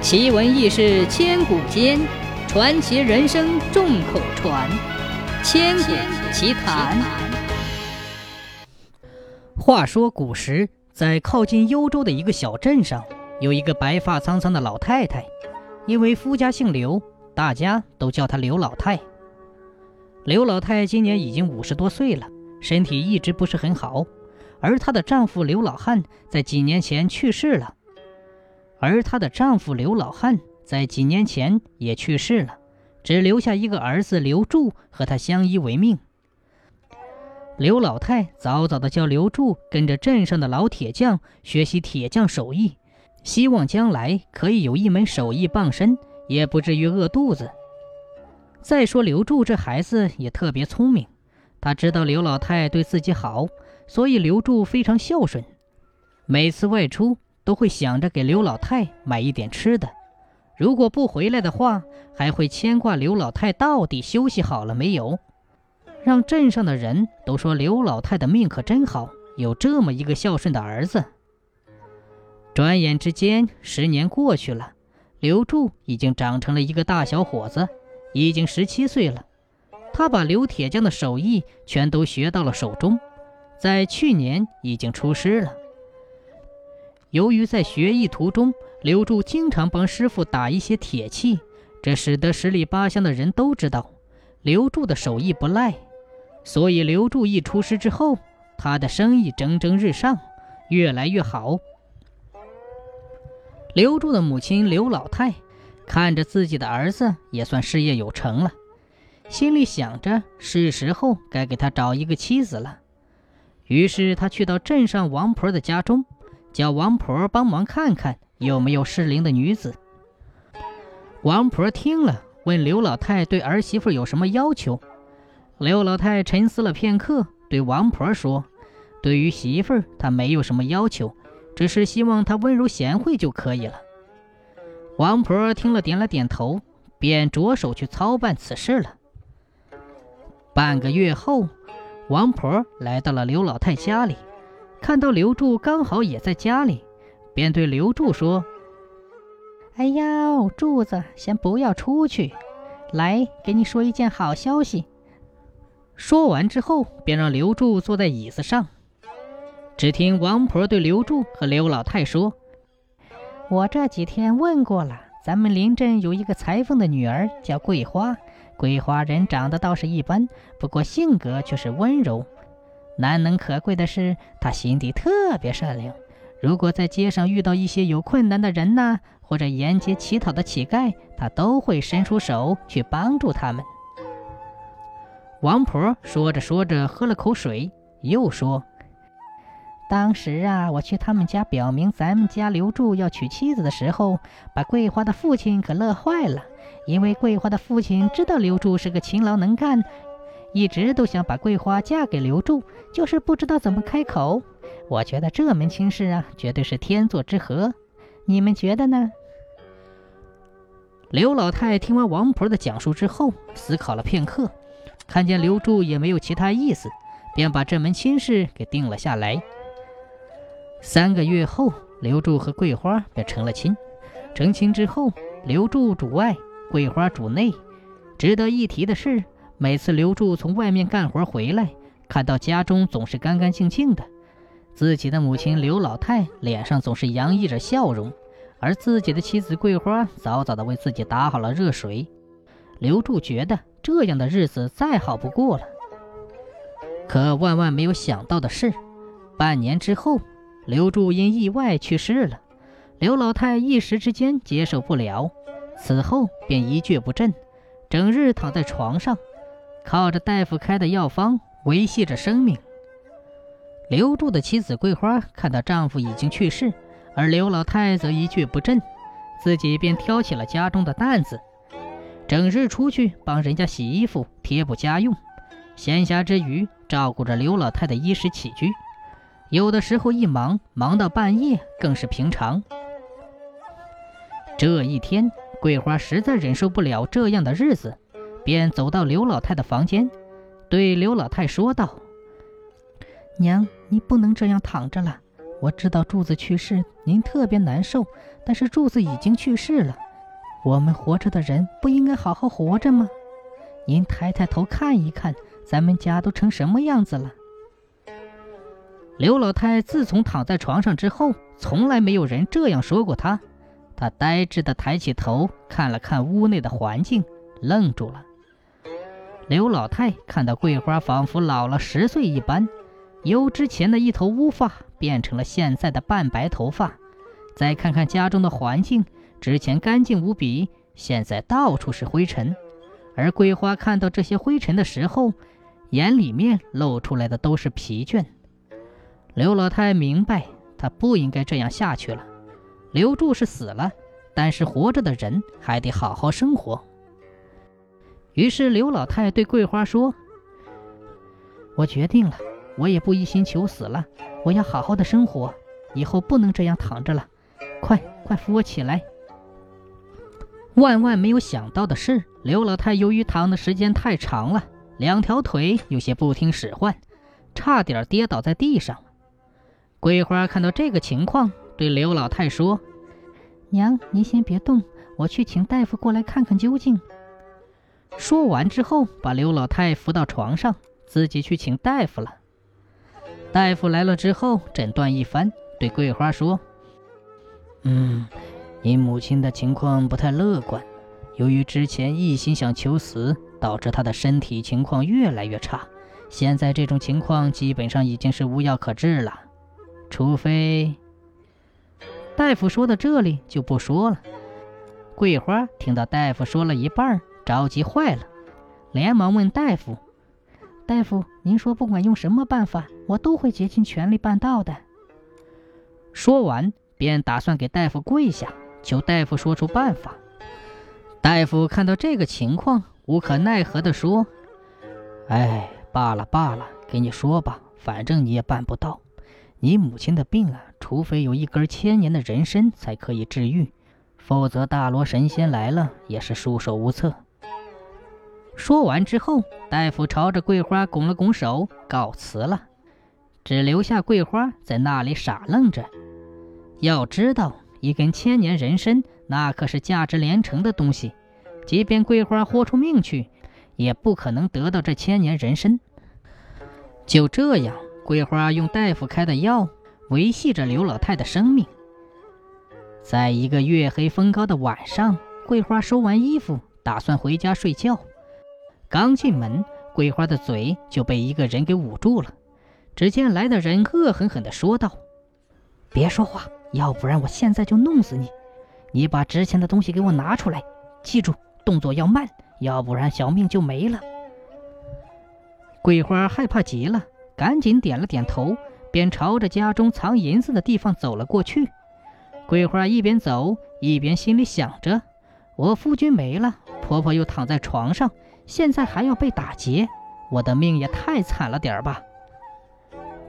奇闻异事千古间，传奇人生众口传。千古奇谈。话说古时，在靠近幽州的一个小镇上，有一个白发苍苍的老太太，因为夫家姓刘，大家都叫她刘老太。刘老太今年已经五十多岁了，身体一直不是很好，而她的丈夫刘老汉在几年前去世了。而她的丈夫刘老汉在几年前也去世了，只留下一个儿子刘柱和他相依为命。刘老太早早的叫刘柱跟着镇上的老铁匠学习铁匠手艺，希望将来可以有一门手艺傍身，也不至于饿肚子。再说刘柱这孩子也特别聪明，他知道刘老太对自己好，所以刘柱非常孝顺，每次外出。都会想着给刘老太买一点吃的，如果不回来的话，还会牵挂刘老太到底休息好了没有，让镇上的人都说刘老太的命可真好，有这么一个孝顺的儿子。转眼之间，十年过去了，刘柱已经长成了一个大小伙子，已经十七岁了。他把刘铁匠的手艺全都学到了手中，在去年已经出师了。由于在学艺途中，刘柱经常帮师傅打一些铁器，这使得十里八乡的人都知道刘柱的手艺不赖。所以刘柱一出师之后，他的生意蒸蒸日上，越来越好。刘柱的母亲刘老太看着自己的儿子也算事业有成了，心里想着是时候该给他找一个妻子了。于是他去到镇上王婆的家中。叫王婆帮忙看看有没有适龄的女子。王婆听了，问刘老太对儿媳妇有什么要求。刘老太沉思了片刻，对王婆说：“对于媳妇儿，她没有什么要求，只是希望她温柔贤惠就可以了。”王婆听了，点了点头，便着手去操办此事了。半个月后，王婆来到了刘老太家里。看到刘柱刚好也在家里，便对刘柱说：“哎呀，柱子，先不要出去，来，给你说一件好消息。”说完之后，便让刘柱坐在椅子上。只听王婆对刘柱和刘老太说：“我这几天问过了，咱们邻镇有一个裁缝的女儿叫桂花，桂花人长得倒是一般，不过性格却是温柔。”难能可贵的是，他心地特别善良。如果在街上遇到一些有困难的人呐，或者沿街乞讨的乞丐，他都会伸出手去帮助他们。王婆说着说着，喝了口水，又说：“当时啊，我去他们家表明咱们家留住要娶妻子的时候，把桂花的父亲可乐坏了，因为桂花的父亲知道刘柱是个勤劳能干。”一直都想把桂花嫁给刘柱，就是不知道怎么开口。我觉得这门亲事啊，绝对是天作之合。你们觉得呢？刘老太听完王婆的讲述之后，思考了片刻，看见刘柱也没有其他意思，便把这门亲事给定了下来。三个月后，刘柱和桂花便成了亲。成亲之后，刘柱主外，桂花主内。值得一提的是。每次刘柱从外面干活回来，看到家中总是干干净净的，自己的母亲刘老太脸上总是洋溢着笑容，而自己的妻子桂花早早的为自己打好了热水。刘柱觉得这样的日子再好不过了。可万万没有想到的是，半年之后，刘柱因意外去世了。刘老太一时之间接受不了，此后便一蹶不振，整日躺在床上。靠着大夫开的药方维系着生命。刘柱的妻子桂花看到丈夫已经去世，而刘老太则一蹶不振，自己便挑起了家中的担子，整日出去帮人家洗衣服、贴补家用，闲暇之余照顾着刘老太的衣食起居。有的时候一忙忙到半夜，更是平常。这一天，桂花实在忍受不了这样的日子。便走到刘老太的房间，对刘老太说道：“娘，你不能这样躺着了，我知道柱子去世，您特别难受，但是柱子已经去世了。我们活着的人不应该好好活着吗？您抬抬头看一看，咱们家都成什么样子了？刘老太自从躺在床上之后，从来没有人这样说过她。她呆滞地抬起头，看了看屋内的环境，愣住了。刘老太看到桂花仿佛老了十岁一般，由之前的一头乌发变成了现在的半白头发。再看看家中的环境，之前干净无比，现在到处是灰尘。而桂花看到这些灰尘的时候，眼里面露出来的都是疲倦。刘老太明白，她不应该这样下去了。刘柱是死了，但是活着的人还得好好生活。于是刘老太对桂花说：“我决定了，我也不一心求死了，我要好好的生活，以后不能这样躺着了。快快扶我起来！”万万没有想到的是，刘老太由于躺的时间太长了，两条腿有些不听使唤，差点跌倒在地上。桂花看到这个情况。对刘老太说：“娘，您先别动，我去请大夫过来看看究竟。”说完之后，把刘老太扶到床上，自己去请大夫了。大夫来了之后，诊断一番，对桂花说：“嗯，你母亲的情况不太乐观，由于之前一心想求死，导致她的身体情况越来越差。现在这种情况基本上已经是无药可治了，除非……”大夫说到这里就不说了。桂花听到大夫说了一半，着急坏了，连忙问大夫：“大夫，您说不管用什么办法，我都会竭尽全力办到的。”说完，便打算给大夫跪下，求大夫说出办法。大夫看到这个情况，无可奈何地说：“哎，罢了罢了，给你说吧，反正你也办不到。”你母亲的病啊，除非有一根千年的人参才可以治愈，否则大罗神仙来了也是束手无策。说完之后，大夫朝着桂花拱了拱手，告辞了，只留下桂花在那里傻愣着。要知道，一根千年人参那可是价值连城的东西，即便桂花豁出命去，也不可能得到这千年人参。就这样。桂花用大夫开的药维系着刘老太的生命。在一个月黑风高的晚上，桂花收完衣服，打算回家睡觉。刚进门，桂花的嘴就被一个人给捂住了。只见来的人恶狠狠地说道：“别说话，要不然我现在就弄死你！你把值钱的东西给我拿出来，记住动作要慢，要不然小命就没了。”桂花害怕极了。赶紧点了点头，便朝着家中藏银子的地方走了过去。桂花一边走一边心里想着：“我夫君没了，婆婆又躺在床上，现在还要被打劫，我的命也太惨了点儿吧。”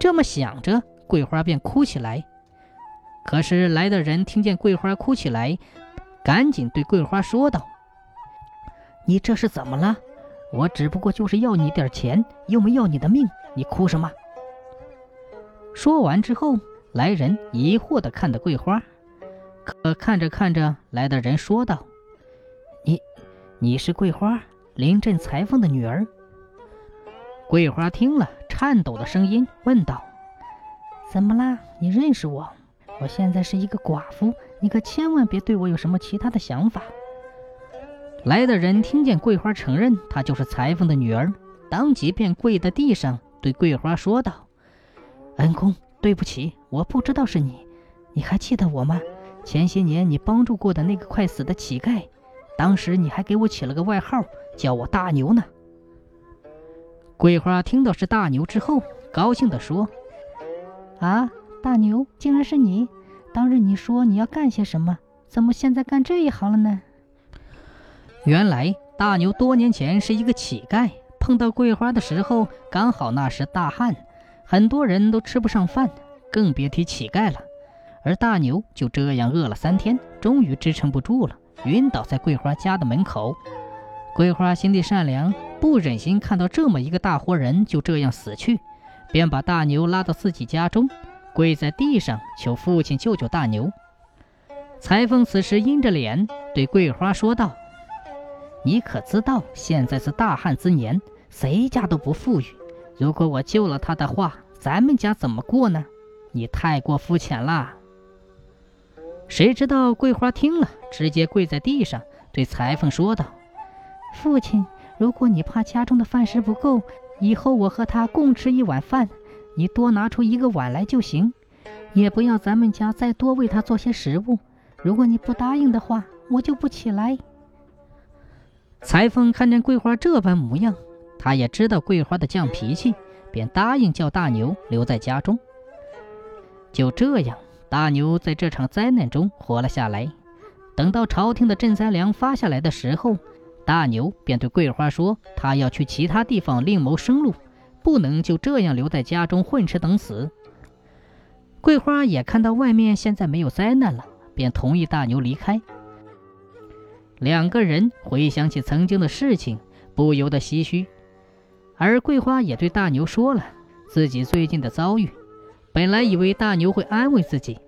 这么想着，桂花便哭起来。可是来的人听见桂花哭起来，赶紧对桂花说道：“你这是怎么了？我只不过就是要你点钱，又没要你的命。”你哭什么？说完之后，来人疑惑地看着桂花，可看着看着，来的人说道：“你，你是桂花，临阵裁缝的女儿。”桂花听了，颤抖的声音问道：“怎么啦？你认识我？我现在是一个寡妇，你可千万别对我有什么其他的想法。”来的人听见桂花承认她就是裁缝的女儿，当即便跪在地上。对桂花说道：“恩公，对不起，我不知道是你。你还记得我吗？前些年你帮助过的那个快死的乞丐，当时你还给我起了个外号，叫我大牛呢。”桂花听到是大牛之后，高兴地说：“啊，大牛，竟然是你！当日你说你要干些什么？怎么现在干这一行了呢？”原来大牛多年前是一个乞丐。碰到桂花的时候，刚好那时大旱，很多人都吃不上饭，更别提乞丐了。而大牛就这样饿了三天，终于支撑不住了，晕倒在桂花家的门口。桂花心地善良，不忍心看到这么一个大活人就这样死去，便把大牛拉到自己家中。跪在地上求父亲救救大牛。裁缝此时阴着脸对桂花说道：“你可知道现在是大旱之年，谁家都不富裕。如果我救了他的话，咱们家怎么过呢？你太过肤浅啦！”谁知道桂花听了，直接跪在地上对裁缝说道：“父亲，如果你怕家中的饭食不够，以后我和他共吃一碗饭，你多拿出一个碗来就行，也不要咱们家再多为他做些食物。如果你不答应的话，我就不起来。裁缝看见桂花这般模样，他也知道桂花的犟脾气，便答应叫大牛留在家中。就这样，大牛在这场灾难中活了下来。等到朝廷的赈灾粮发下来的时候，大牛便对桂花说：“他要去其他地方另谋生路，不能就这样留在家中混吃等死。”桂花也看到外面现在没有灾难了，便同意大牛离开。两个人回想起曾经的事情，不由得唏嘘。而桂花也对大牛说了自己最近的遭遇，本来以为大牛会安慰自己，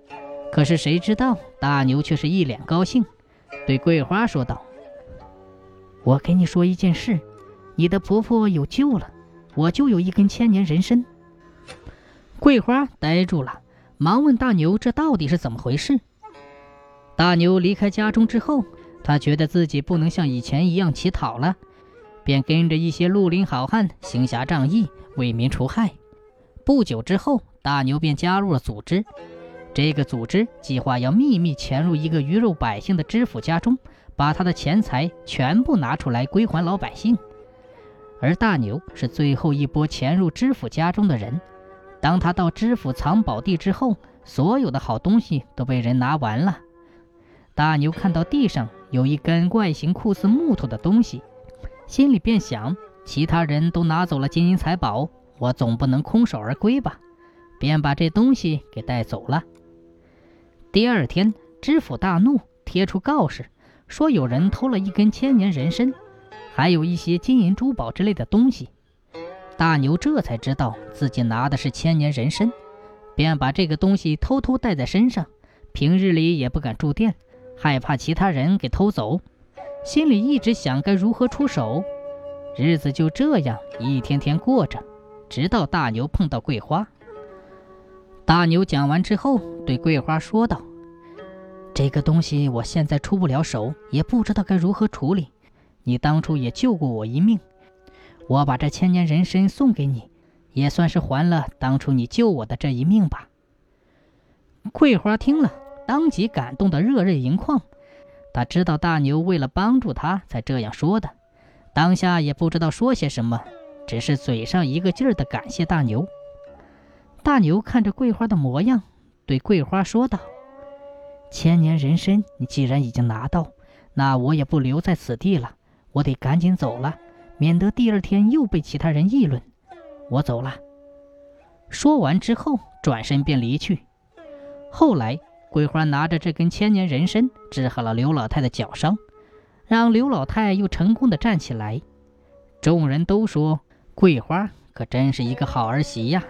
可是谁知道大牛却是一脸高兴，对桂花说道。我给你说一件事，你的婆婆有救了，我就有一根千年人参。桂花呆住了，忙问大牛：“这到底是怎么回事？”大牛离开家中之后，他觉得自己不能像以前一样乞讨了，便跟着一些绿林好汉行侠仗义，为民除害。不久之后，大牛便加入了组织。这个组织计划要秘密潜入一个鱼肉百姓的知府家中。把他的钱财全部拿出来归还老百姓，而大牛是最后一波潜入知府家中的人。当他到知府藏宝地之后，所有的好东西都被人拿完了。大牛看到地上有一根外形酷似木头的东西，心里便想：其他人都拿走了金银财宝，我总不能空手而归吧？便把这东西给带走了。第二天，知府大怒，贴出告示。说有人偷了一根千年人参，还有一些金银珠宝之类的东西。大牛这才知道自己拿的是千年人参，便把这个东西偷偷带在身上。平日里也不敢住店，害怕其他人给偷走，心里一直想该如何出手。日子就这样一天天过着，直到大牛碰到桂花。大牛讲完之后，对桂花说道。这个东西我现在出不了手，也不知道该如何处理。你当初也救过我一命，我把这千年人参送给你，也算是还了当初你救我的这一命吧。桂花听了，当即感动得热泪盈眶。他知道大牛为了帮助他才这样说的，当下也不知道说些什么，只是嘴上一个劲儿的感谢大牛。大牛看着桂花的模样，对桂花说道。千年人参，你既然已经拿到，那我也不留在此地了，我得赶紧走了，免得第二天又被其他人议论。我走了。说完之后，转身便离去。后来，桂花拿着这根千年人参，治好了刘老太的脚伤，让刘老太又成功的站起来。众人都说，桂花可真是一个好儿媳呀。